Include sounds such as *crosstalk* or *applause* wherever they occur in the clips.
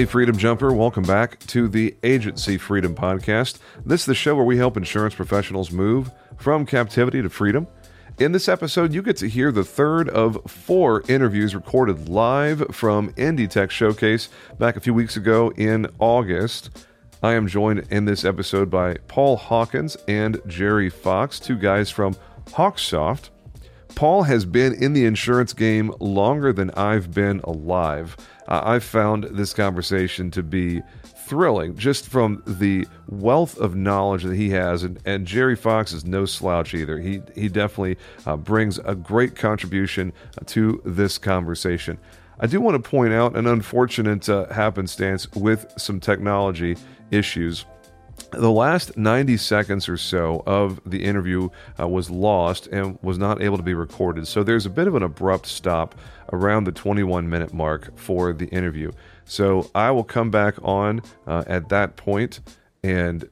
Hey, Freedom Jumper, welcome back to the Agency Freedom Podcast. This is the show where we help insurance professionals move from captivity to freedom. In this episode, you get to hear the third of four interviews recorded live from Indie Tech Showcase back a few weeks ago in August. I am joined in this episode by Paul Hawkins and Jerry Fox, two guys from Hawksoft. Paul has been in the insurance game longer than I've been alive. Uh, I've found this conversation to be thrilling just from the wealth of knowledge that he has. And, and Jerry Fox is no slouch either. He, he definitely uh, brings a great contribution to this conversation. I do want to point out an unfortunate uh, happenstance with some technology issues. The last 90 seconds or so of the interview uh, was lost and was not able to be recorded. So there's a bit of an abrupt stop around the 21 minute mark for the interview. So I will come back on uh, at that point and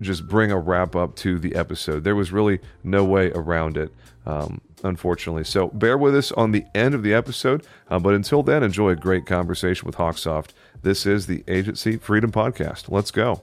just bring a wrap up to the episode. There was really no way around it, um, unfortunately. So bear with us on the end of the episode. Uh, but until then, enjoy a great conversation with Hawksoft. This is the Agency Freedom Podcast. Let's go.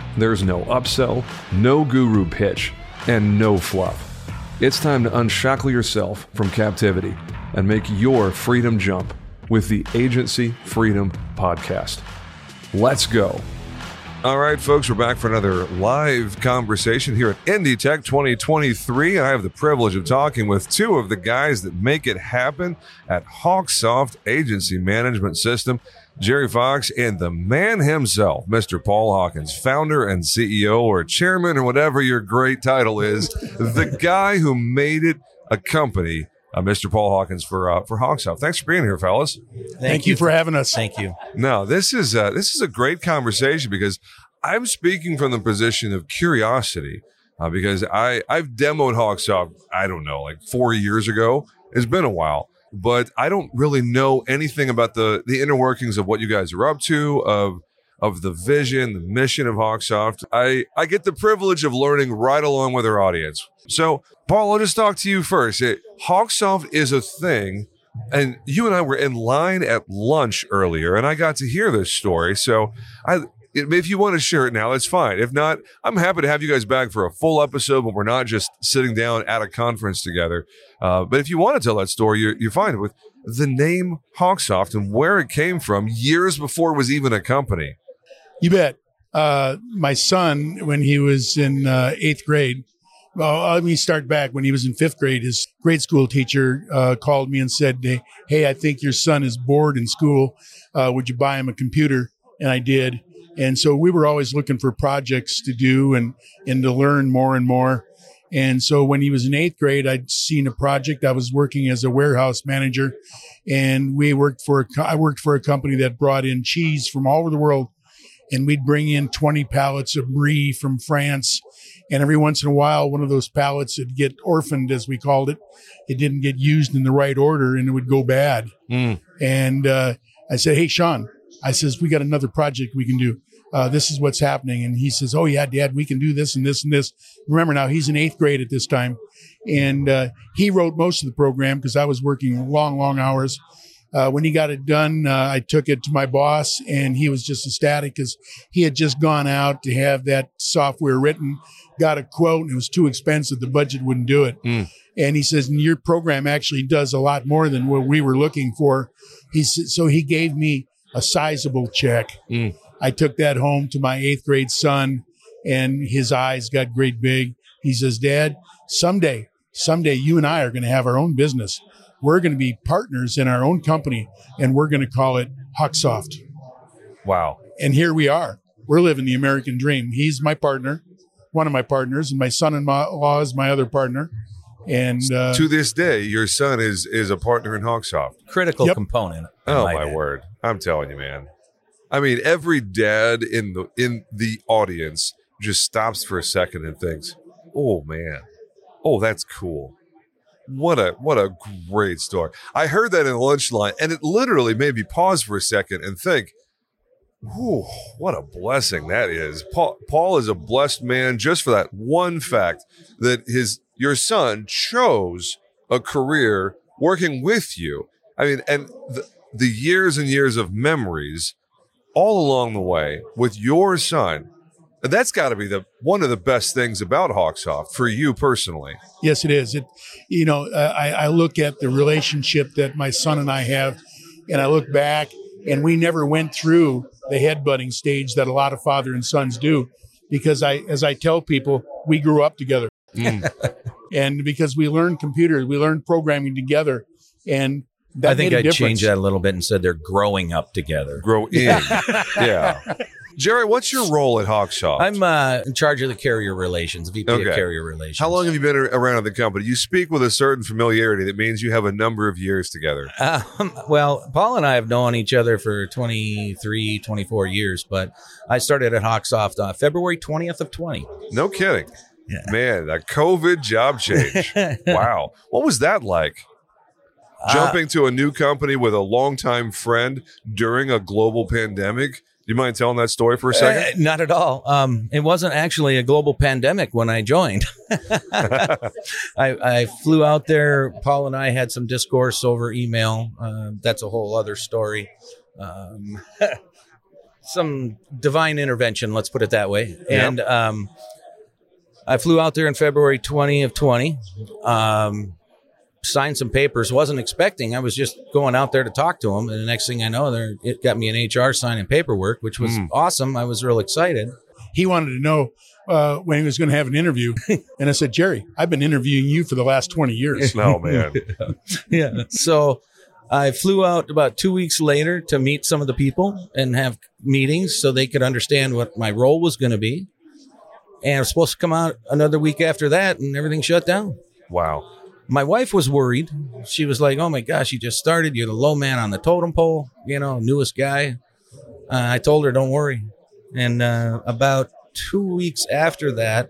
There's no upsell, no guru pitch, and no fluff. It's time to unshackle yourself from captivity and make your freedom jump with the Agency Freedom Podcast. Let's go. All right, folks, we're back for another live conversation here at Indie Tech 2023. and I have the privilege of talking with two of the guys that make it happen at Hawksoft Agency Management System. Jerry Fox and the man himself, Mr. Paul Hawkins, founder and CEO or chairman or whatever your great title is, *laughs* the guy who made it a company. Uh, Mr. Paul Hawkins for uh, for Hawksoft. Thanks for being here, fellas. Thank, Thank you for having us. Thank you. No, this is uh, this is a great conversation because I'm speaking from the position of curiosity uh, because I I've demoed Hawksoft I don't know like four years ago. It's been a while, but I don't really know anything about the the inner workings of what you guys are up to, of of the vision, the mission of Hawksoft. I I get the privilege of learning right along with our audience. So, Paul, I'll just talk to you first. It, Hawksoft is a thing, and you and I were in line at lunch earlier, and I got to hear this story. So, I if you want to share it now, that's fine. If not, I'm happy to have you guys back for a full episode when we're not just sitting down at a conference together. Uh, but if you want to tell that story, you're, you're fine with the name Hawksoft and where it came from years before it was even a company. You bet. Uh, my son, when he was in uh, eighth grade, well, let me start back. When he was in fifth grade, his grade school teacher uh, called me and said, "Hey, I think your son is bored in school. Uh, would you buy him a computer?" And I did. And so we were always looking for projects to do and, and to learn more and more. And so when he was in eighth grade, I'd seen a project. I was working as a warehouse manager and we worked for, a, I worked for a company that brought in cheese from all over the world and we'd bring in 20 pallets of brie from France. And every once in a while, one of those pallets would get orphaned, as we called it. It didn't get used in the right order and it would go bad. Mm. And, uh, I said, Hey, Sean, I says, we got another project we can do. Uh, this is what's happening. And he says, Oh yeah, dad, we can do this and this and this. Remember now he's in eighth grade at this time. And, uh, he wrote most of the program because I was working long, long hours. Uh, when he got it done, uh, I took it to my boss and he was just ecstatic because he had just gone out to have that software written, got a quote and it was too expensive. The budget wouldn't do it. Mm. And he says, and your program actually does a lot more than what we were looking for. He said, so he gave me a sizable check. Mm. I took that home to my eighth grade son, and his eyes got great big. He says, Dad, someday, someday you and I are going to have our own business. We're going to be partners in our own company, and we're going to call it Hawksoft. Wow. And here we are. We're living the American dream. He's my partner, one of my partners, and my son-in-law is my other partner. And uh, to this day, your son is is a partner in Hawksoft. Critical Yep. component. Oh might my add. word! I'm telling you, man. I mean, every dad in the in the audience just stops for a second and thinks, "Oh man, oh that's cool." What a what a great story! I heard that in the lunch line, and it literally made me pause for a second and think, Whew, what a blessing that is. Paul, Paul is a blessed man just for that one fact that his your son chose a career working with you. I mean, and the, the years and years of memories all along the way with your son. That's got to be the one of the best things about Hawksoft for you personally. Yes, it is. It, you know, uh, I, I look at the relationship that my son and I have, and I look back, and we never went through the headbutting stage that a lot of father and sons do, because I, as I tell people, we grew up together, and because we learned computers, we learned programming together, and that I think made a I'd change that a little bit and said they're growing up together. Grow *laughs* in. yeah. Jerry, what's your role at Hawksoft? I'm uh, in charge of the carrier relations, VP Okay. of carrier relations. How long have you been around in the company? You speak with a certain familiarity that means you have a number of years together. Um, well, Paul and I have known each other for 23, 24 years, but I started at Hawksoft uh, February 20th of 20. No kidding. Yeah. Man, a COVID job change. *laughs* wow. What was that like? Uh, Jumping to a new company with a longtime friend during a global pandemic? Do you mind telling that story for a second? Uh, not at all. Um, it wasn't actually a global pandemic when I joined. *laughs* *laughs* I, I flew out there. Paul and I had some discourse over email. Uh, that's a whole other story. Um, some divine intervention, let's put it that way. Yeah. And um, I flew out there in February 20 of 20. Um, signed some papers. wasn't expecting. I was just going out there to talk to them, and the next thing I know, there it got me an HR signing paperwork, which was Mm. awesome. I was real excited. he wanted to know uh, when he was going to have an interview, *laughs* and I said, Jerry, I've been interviewing you for the last twenty years. No, man. *laughs* yeah. So I flew out about two weeks later to meet some of the people and have meetings so they could understand what my role was going to be. And I was supposed to come out another week after that, and everything shut down. Wow. My wife was worried. She was like, "Oh my gosh, you just started. You're the low man on the totem pole. You know, newest guy." Uh, I told her, "Don't worry." And uh, about two weeks after that,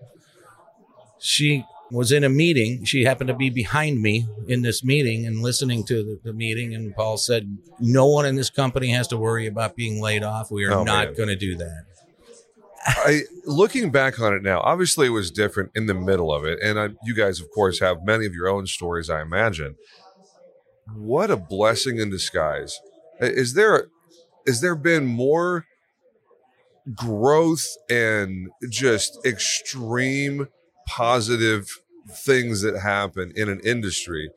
she was in a meeting. She happened to be behind me in this meeting and listening to the, the meeting. And Paul said, "No one in this company has to worry about being laid off. We are Oh, not going to do that." I looking back on it now, obviously it was different in the middle of it, and I, you guys, of course, have many of your own stories. I imagine. What a blessing in disguise! Is there, is there been more growth and just extreme positive things that happen in an industry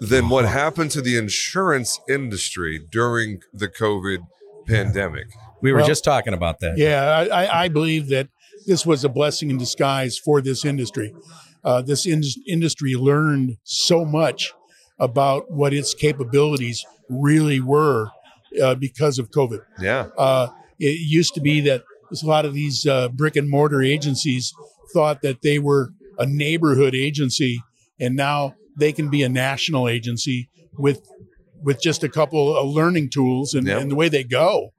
than what uh-huh. happened to the insurance industry during the COVID pandemic? We were Well, just talking about that. Yeah, I, I, I believe that this was a blessing in disguise for this industry. Uh, this in- industry learned so much about what its capabilities really were uh, because of COVID. Yeah. Uh, it used to be that a lot of these uh, brick and mortar agencies thought that they were a neighborhood agency, and now they can be a national agency with with just a couple of learning tools and, Yep. and the way they go.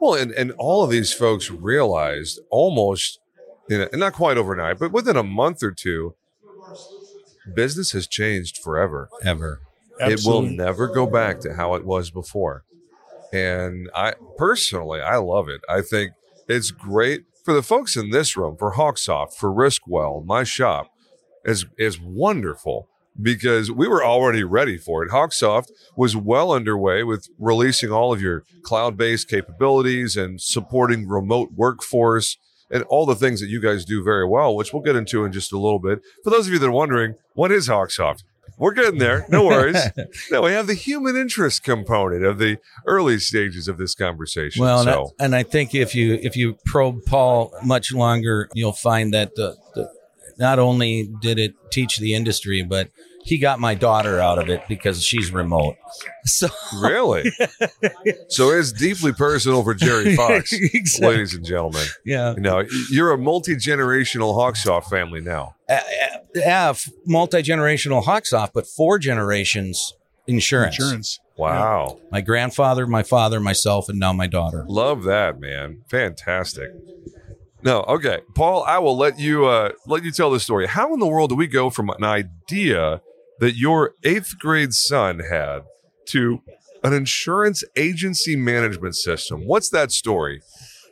Well, and, and all of these folks realized almost, you know, not quite overnight, but within a month or two, business has changed forever. Ever. It will never go back to how it was before. And I personally, I love it. I think it's great for the folks in this room, for Hawksoft, for Riskwell, my shop is is wonderful because we were already ready for it. Hawksoft was well underway with releasing all of your cloud-based capabilities and supporting remote workforce and all the things that you guys do very well, which we'll get into in just a little bit. For those of you that are wondering, what is Hawksoft? we're getting there. No *laughs* worries. no, we have the human interest component of the early stages of this conversation. Well, and, so. I, and I think if you if you probe Paul much longer, you'll find that the, the not only did it teach the industry, but he got my daughter out of it because she's remote. *laughs* So really, *laughs* so it's deeply personal for Jerry *laughs* Fox, Exactly. ladies and gentlemen. yeah, No, you're a multi generational Hawksoft family now. uh, yeah, multi generational Hawksoft, but four generations insurance. Insurance. Wow. My grandfather, my father, myself, and now my daughter. Love that, man. Fantastic. No, okay. Paul, I will let you uh let you tell the story. How in the world do we go from an idea that your eighth grade son had to an insurance agency management system? What's that story?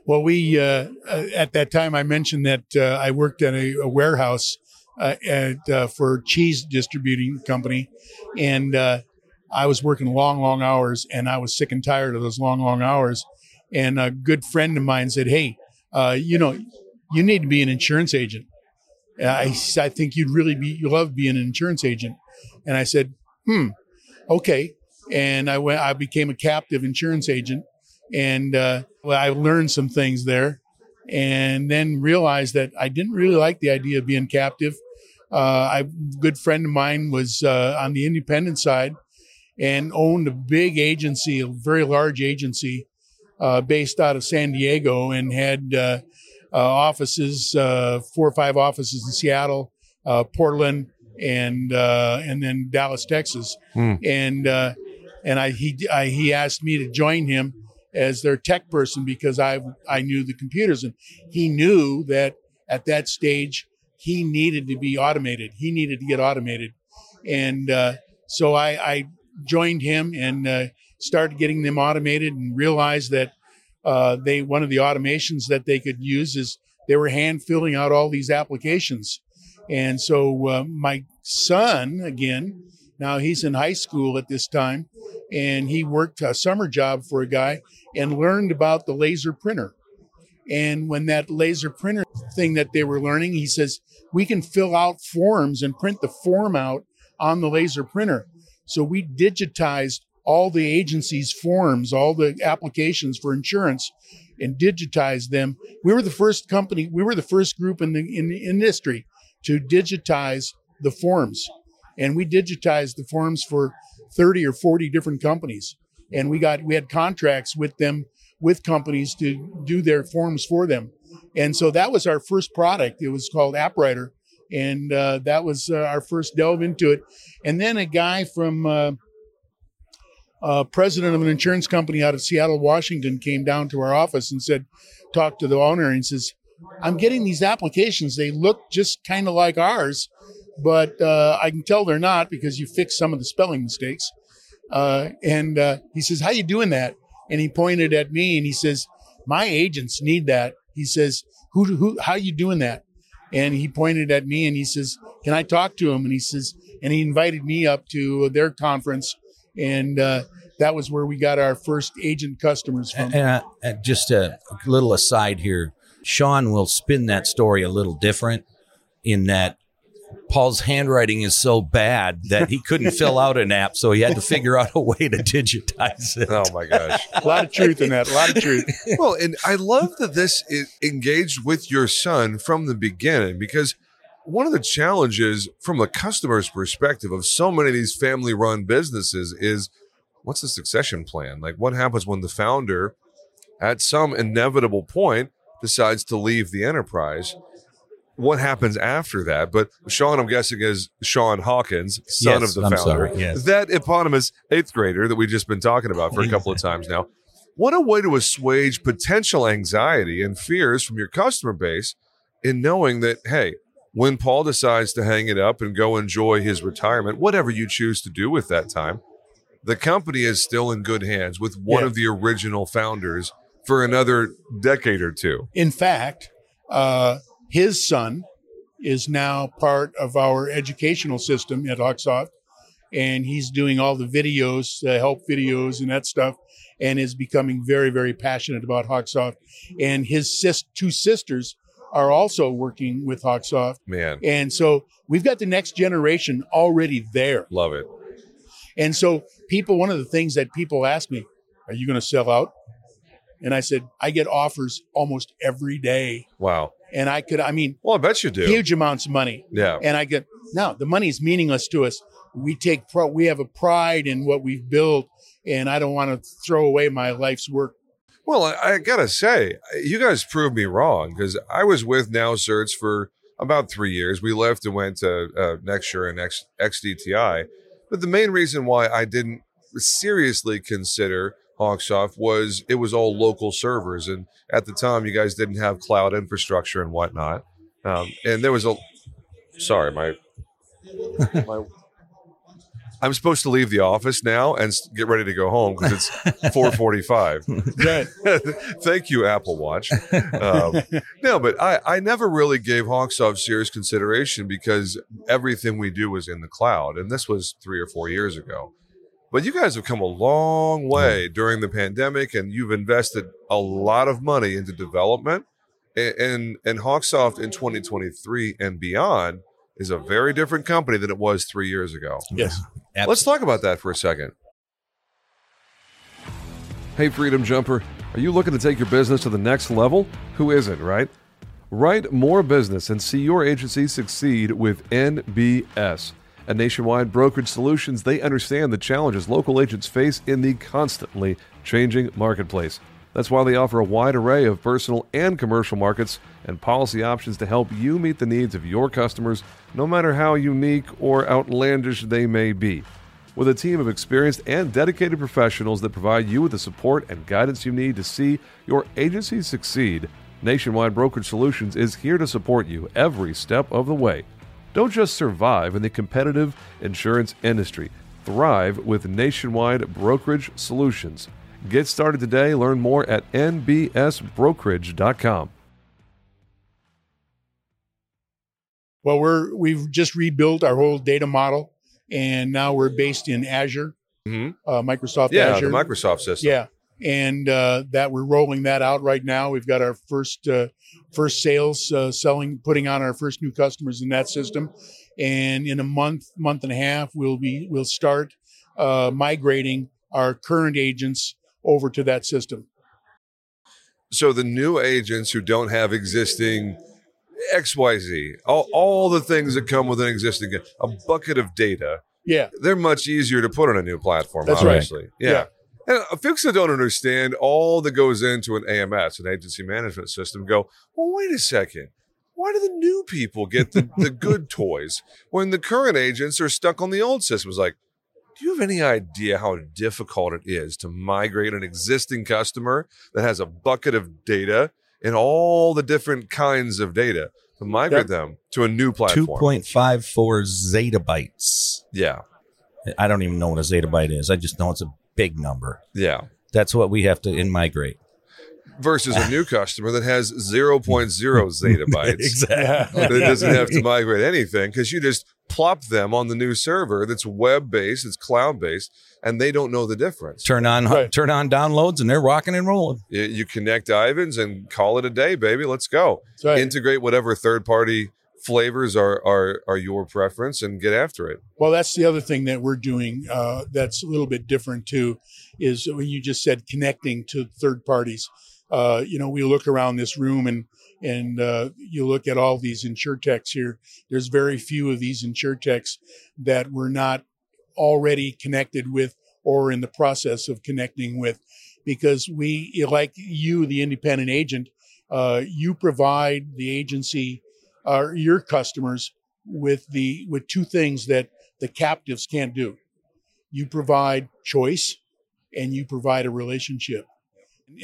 Well, we uh, uh, at that time I mentioned that uh, I worked at a, a warehouse uh, at uh, for cheese distributing company, and uh, I was working long, long hours, and I was sick and tired of those long, long hours. And a good friend of mine said, "Hey, you know, you need to be an insurance agent." I, I think you'd really be you love being an insurance agent, and I said, "Hmm, okay." And I went. I became a captive insurance agent and uh, I learned some things there, and then realized that I didn't really like the idea of being captive. Uh, I, a good friend of mine was uh, on the independent side and owned a big agency, a very large agency, uh, based out of San Diego, and had uh, uh, offices, uh, four or five offices in Seattle, uh, Portland, and uh, and then Dallas, Texas, Hmm. and uh, and I he I, he asked me to join him as their tech person because I I knew the computers and he knew that at that stage he needed to be automated. He needed to get automated, and uh, so I, I joined him and uh, started getting them automated and realized that uh, they one of the automations that they could use is they were hand filling out all these applications, and so uh, my son again now he's in high school at this time and he worked a summer job for a guy and learned about the laser printer. And when that laser printer thing that they were learning, he says, we can fill out forms and print the form out on the laser printer. So we digitized all the agency's forms, all the applications for insurance and digitized them. We were the first company, we were the first group in the, in the industry to digitize the forms. And we digitized the forms for 30 or 40 different companies. And we got, we had contracts with them, with companies to do their forms for them. And so that was our first product. It was called AppWriter. And uh, that was uh, our first delve into it. And then a guy from, uh, uh, president of an insurance company out of Seattle, Washington, came down to our office and said, talked to the owner and says, I'm getting these applications. They look just kind of like ours, but uh, I can tell they're not because you fixed some of the spelling mistakes. Uh, and uh, he says, "How you doing that?" And he pointed at me and he says, "My agents need that." He says, "Who? Who? How you doing that?" And he pointed at me and he says, "Can I talk to him?" And he says, and he invited me up to their conference, and uh, that was where we got our first agent customers from. And uh, just a little aside here, Sean will spin that story a little different in that Paul's handwriting is so bad that he couldn't fill out an app, so he had to figure out a way to digitize it. Oh my gosh. a lot of truth in that. A lot of truth. well, and I love that this is engaged with your son from the beginning because one of the challenges from a customer's perspective of so many of these family run businesses is what's the succession plan? Like, what happens when the founder, at some inevitable point, decides to leave the enterprise? What happens after that? But Sean, I'm guessing, is Sean Hawkins, son Yes, of the I'm founder, sorry, yes. that eponymous eighth grader that we've just been talking about for a couple of *laughs* times now. What a way to assuage potential anxiety and fears from your customer base in knowing that, hey, when Paul decides to hang it up and go enjoy his retirement, whatever you choose to do with that time, the company is still in good hands with one Yeah. of the original founders for another decade or two. In fact, uh, his son is now part of our educational system at Hawksoft, and he's doing all the videos, uh, help videos, and that stuff, and is becoming very, very passionate about Hawksoft. And his sis- two sisters are also working with Hawksoft. Man, And so we've got the next generation already there. love it. And so people, one of the things that people ask me, are you going to sell out? And I said, I get offers almost every day. Wow. And I could, I mean, Well, I bet you do. huge amounts of money. Yeah. And I get, no, the money is meaningless to us. We take, pro, we have a pride in what we've built. And I don't want to throw away my life's work. Well, I, I gotta say, you guys proved me wrong because I was with Now for about three years. We left and went to uh, Nexsure and X, XDTI. But the main reason why I didn't seriously consider Hawksoft was it was all local servers, and at the time, you guys didn't have cloud infrastructure and whatnot. Um, and there was a sorry, my *laughs* my. I'm supposed to leave the office now and get ready to go home because it's *laughs* 4:45. Right. *laughs* Thank you, Apple Watch. Um, no, but I, I never really gave Hawksoft serious consideration because everything we do was in the cloud. And this was three or four years ago. But you guys have come a long way during the pandemic and you've invested a lot of money into development. And, and, and Hawksoft in 2023 and beyond is a very different company than it was three years ago. yes. Let's talk about that for a second. Hey, Freedom Jumper, are you looking to take your business to the next level? Who isn't, right? Write more business and see your agency succeed with NBS. A nationwide brokerage solutions, they understand the challenges local agents face in the constantly changing marketplace. That's why they offer a wide array of personal and commercial markets and policy options to help you meet the needs of your customers, no matter how unique or outlandish they may be. With a team of experienced and dedicated professionals that provide you with the support and guidance you need to see your agency succeed, Nationwide Brokerage Solutions is here to support you every step of the way. Don't just survive in the competitive insurance industry, thrive with Nationwide Brokerage Solutions. Get started today. Learn more at nbsbrokerage.com. Well, we're, we've just rebuilt our whole data model and now we're based in Azure, Mhm. uh, Microsoft Yeah, Azure. the Microsoft system. Yeah, and uh, that we're rolling that out right now. We've got our first uh, first sales uh, selling, putting on our first new customers in that system, and in a month, month and a half, we'll be we'll start uh, migrating our current agents over to that system. So the new agents who don't have existing XYZ, all, all the things that come with an existing, a bucket of data, Yeah, they're much easier to put on a new platform, That's right. obviously. Yeah. And folks that don't understand all that goes into an AMS, an agency management system, go, well, wait a second. Why do the new people get the, *laughs* the good toys when the current agents are stuck on the old systems? Like, do you have any idea how difficult it is to migrate an existing customer that has a bucket of data and all the different kinds of data to migrate them to a new platform? point five four zettabytes. Yeah. I don't even know what a zettabyte is. I just know it's a big number. Yeah. That's what we have to in migrate. versus a new *laughs* customer that has 0.0 zettabytes *laughs* exactly. that doesn't have to migrate anything because you just plop them on the new server that's web based, it's cloud based, and they don't know the difference. Turn on Right. turn on downloads and they're rocking and rolling. You, you connect Ivans and call it a day, baby. Let's go. right. Integrate whatever third party flavors are, are are your preference and get after it. Well, that's the other thing that we're doing uh, that's a little bit different too, is when you just said connecting to third parties. Uh, you know, we look around this room and and uh, you look at all these insurtechs here. There's very few of these insurtechs that we're not already connected with or in the process of connecting with, because we, like you, the independent agent, uh, you provide the agency or your customers with the with two things that the captives can't do. You provide choice and you provide a relationship.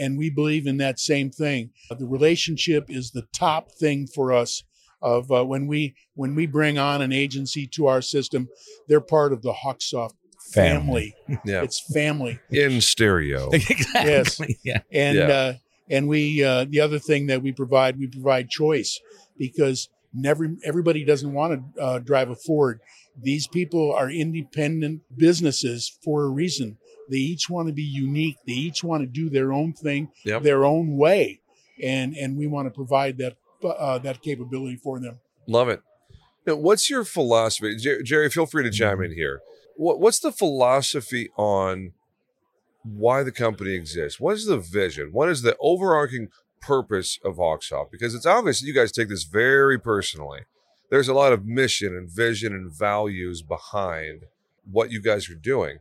And we believe in that same thing. The relationship is the top thing for us of uh, when we when we bring on an agency to our system, they're part of the Hawksoft family. *laughs* Yeah. It's family. In stereo. *laughs* exactly. Yeah. And Yeah. uh, and we uh, the other thing that we provide, we provide choice because never everybody doesn't want to uh, drive a Ford. These people are independent businesses for a reason. They each want to be unique. They each want to do their own thing, Yep. their own way, and and we want to provide that uh, that capability for them. Love it. Now, what's your philosophy, Jer- Jerry? Feel free to chime in here. What, what's the philosophy on why the company exists? What is the vision? What is the overarching purpose of Hawksoft? Because it's obvious you guys take this very personally. There's a lot of mission and vision and values behind what you guys are doing.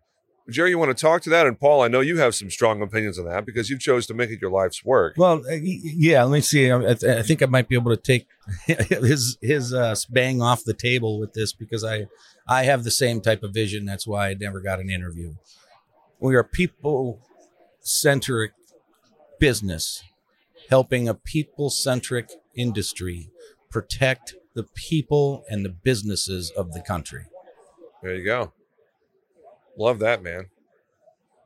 Jerry, you want to talk to that? And Paul, I know you have some strong opinions on that because you chose to make it your life's work. Well, uh, yeah. Let me see. I, I th- I think I might be able to take *laughs* his his uh, bang off the table with this because I I have the same type of vision. That's why I never got an interview. We are people centric business, helping a people centric industry protect the people and the businesses of the country. There you go. Love that, man.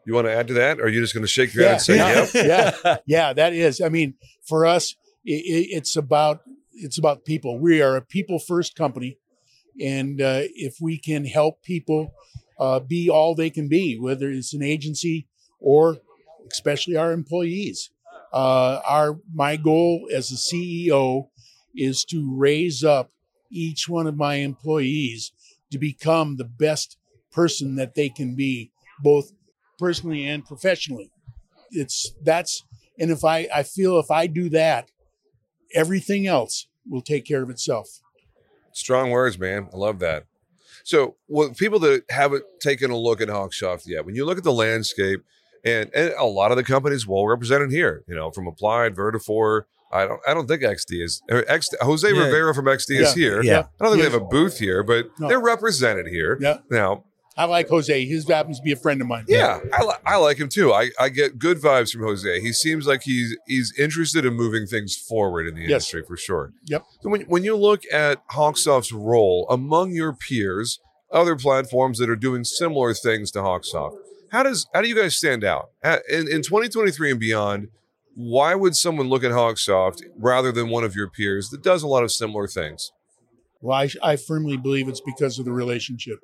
You want to add to that, or are you just going to shake your head and say, yeah, "Yep"? *laughs* yeah, yeah. That is. I mean, for us, i i it's about it's about people. We are a people first company, and uh, if we can help people uh, be all they can be, whether it's an agency or especially our employees, uh, our my goal as a CEO is to raise up each one of my employees to become the best person that they can be, both personally and professionally. It's that's and if I I feel if I do that, everything else will take care of itself. Strong words, man. I love that. So, well, people that haven't taken a look at Hawksoft yet, when you look at the landscape, and, and a lot of the companies well represented here, you know, from Applied, Vertafore. I don't, I don't think XD is X, Jose Yeah. Rivera from XD is here. Yeah. I don't think Yeah. they have a booth here, but No. they're represented here. Yeah. Now, I like Jose. He happens to be a friend of mine. yeah, I, li- I like him too. I, I get good vibes from Jose. He seems like he's he's interested in moving things forward in the Yes. industry for sure. Yep. So when, when you look at Hawksoft's role among your peers, other platforms that are doing similar things to Hawksoft, how does how do you guys stand out in in 2023 and beyond? Why would someone look at Hawksoft rather than one of your peers that does a lot of similar things? Well, I, I firmly believe it's because of the relationship,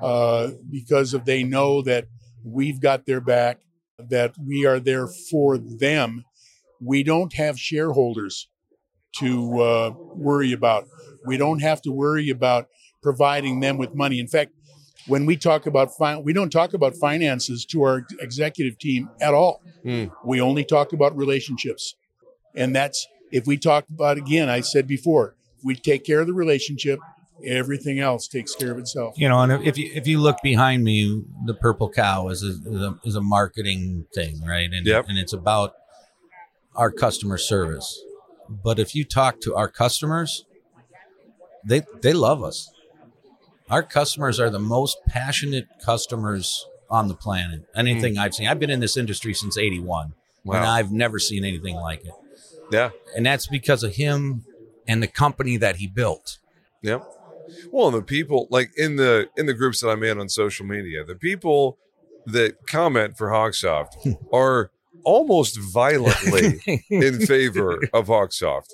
uh, because of they know that we've got their back, that we are there for them. We don't have shareholders to uh, worry about. We don't have to worry about providing them with money. In fact, when we talk about fin- we don't talk about finances to our executive team at all. Hmm. We only talk about relationships, and that's if we talk about again. I said before, we take care of the relationship, everything else takes care of itself. You know, and if you if you look behind me, the purple cow is a is a, is a marketing thing, right? And Yep. and it's about our customer service. But if you talk to our customers, they they love us. Our customers are the most passionate customers on the planet. Anything hmm. I've seen. I've been in this industry since 81 and I've never seen anything like it. Yeah. And that's because of him and the company that he built. Yep. Well, and the people like in the in the groups that I'm in on social media, the people that comment for Hawksoft *laughs* are almost violently *laughs* in favor of Hawksoft.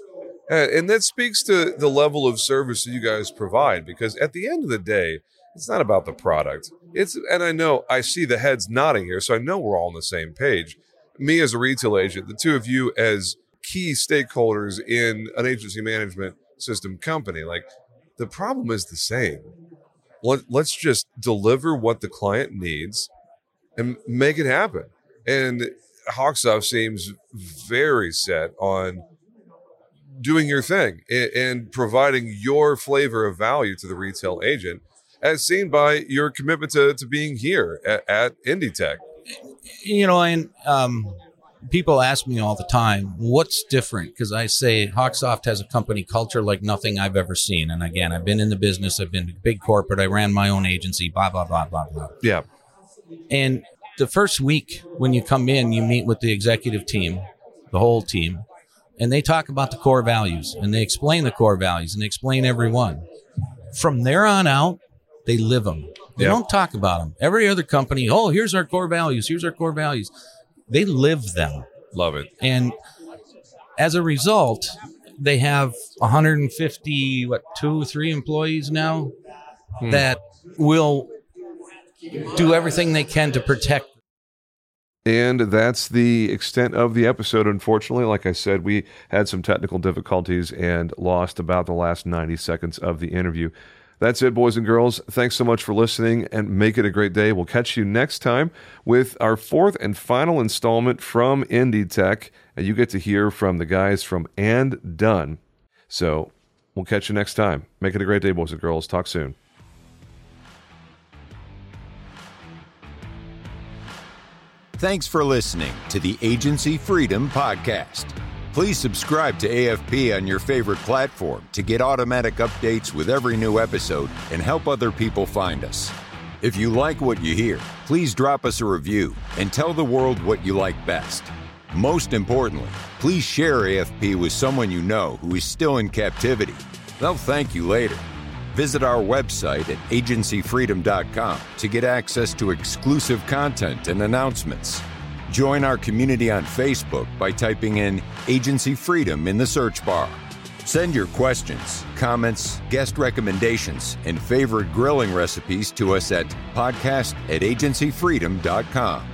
And, that speaks to the level of service that you guys provide because at the end of the day, it's not about the product. It's and I know I see the heads nodding here, so I know we're all on the same page. Me as a retail agent, the two of you as key stakeholders in an agency management system company, like the problem is the same. Let, let's just deliver what the client needs and make it happen. And Hawksoft seems very set on doing your thing and, and providing your flavor of value to the retail agent, as seen by your commitment to, to being here at, at Indie you know, and um, people ask me all the time, what's different? Because I say Hawksoft has a company culture like nothing I've ever seen. And again, I've been in the business, I've been big corporate, I ran my own agency, blah, blah, blah, blah, blah. Yeah. And the first week when you come in, you meet with the executive team, the whole team, and they talk about the core values and they explain the core values and they explain every one. From there on out, they live them. They don't talk about them. Every other company, oh, here's our core values. Here's our core values. They live them. Love it. And as a result, they have 150, what, two, three employees now hmm. that will do everything they can to protect And that's the extent of the episode, unfortunately. Like I said, we had some technical difficulties and lost about the last 90 seconds of the interview. That's it, boys and girls. Thanks so much for listening and make it a great day. We'll catch you next time with our fourth and final installment from Indie Tech. And you get to hear from the guys from And Done. So we'll catch you next time. Make it a great day, boys and girls. Talk soon. Thanks for listening to the Agency Freedom Podcast. Please subscribe to AFP on your favorite platform to get automatic updates with every new episode and help other people find us. If you like what you hear, please drop us a review and tell the world what you like best. Most importantly, please share AFP with someone you know who is still in captivity. They'll thank you later. Visit our website at agencyfreedom.com to get access to exclusive content and announcements. Join our community on Facebook by typing in Agency Freedom in the search bar. Send your questions, comments, guest recommendations, and favorite grilling recipes to us at podcast at agencyfreedom.com.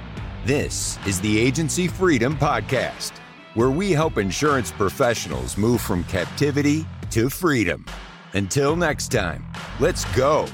This is the Agency Freedom Podcast, where we help insurance professionals move from captivity to freedom. Until next time, let's go.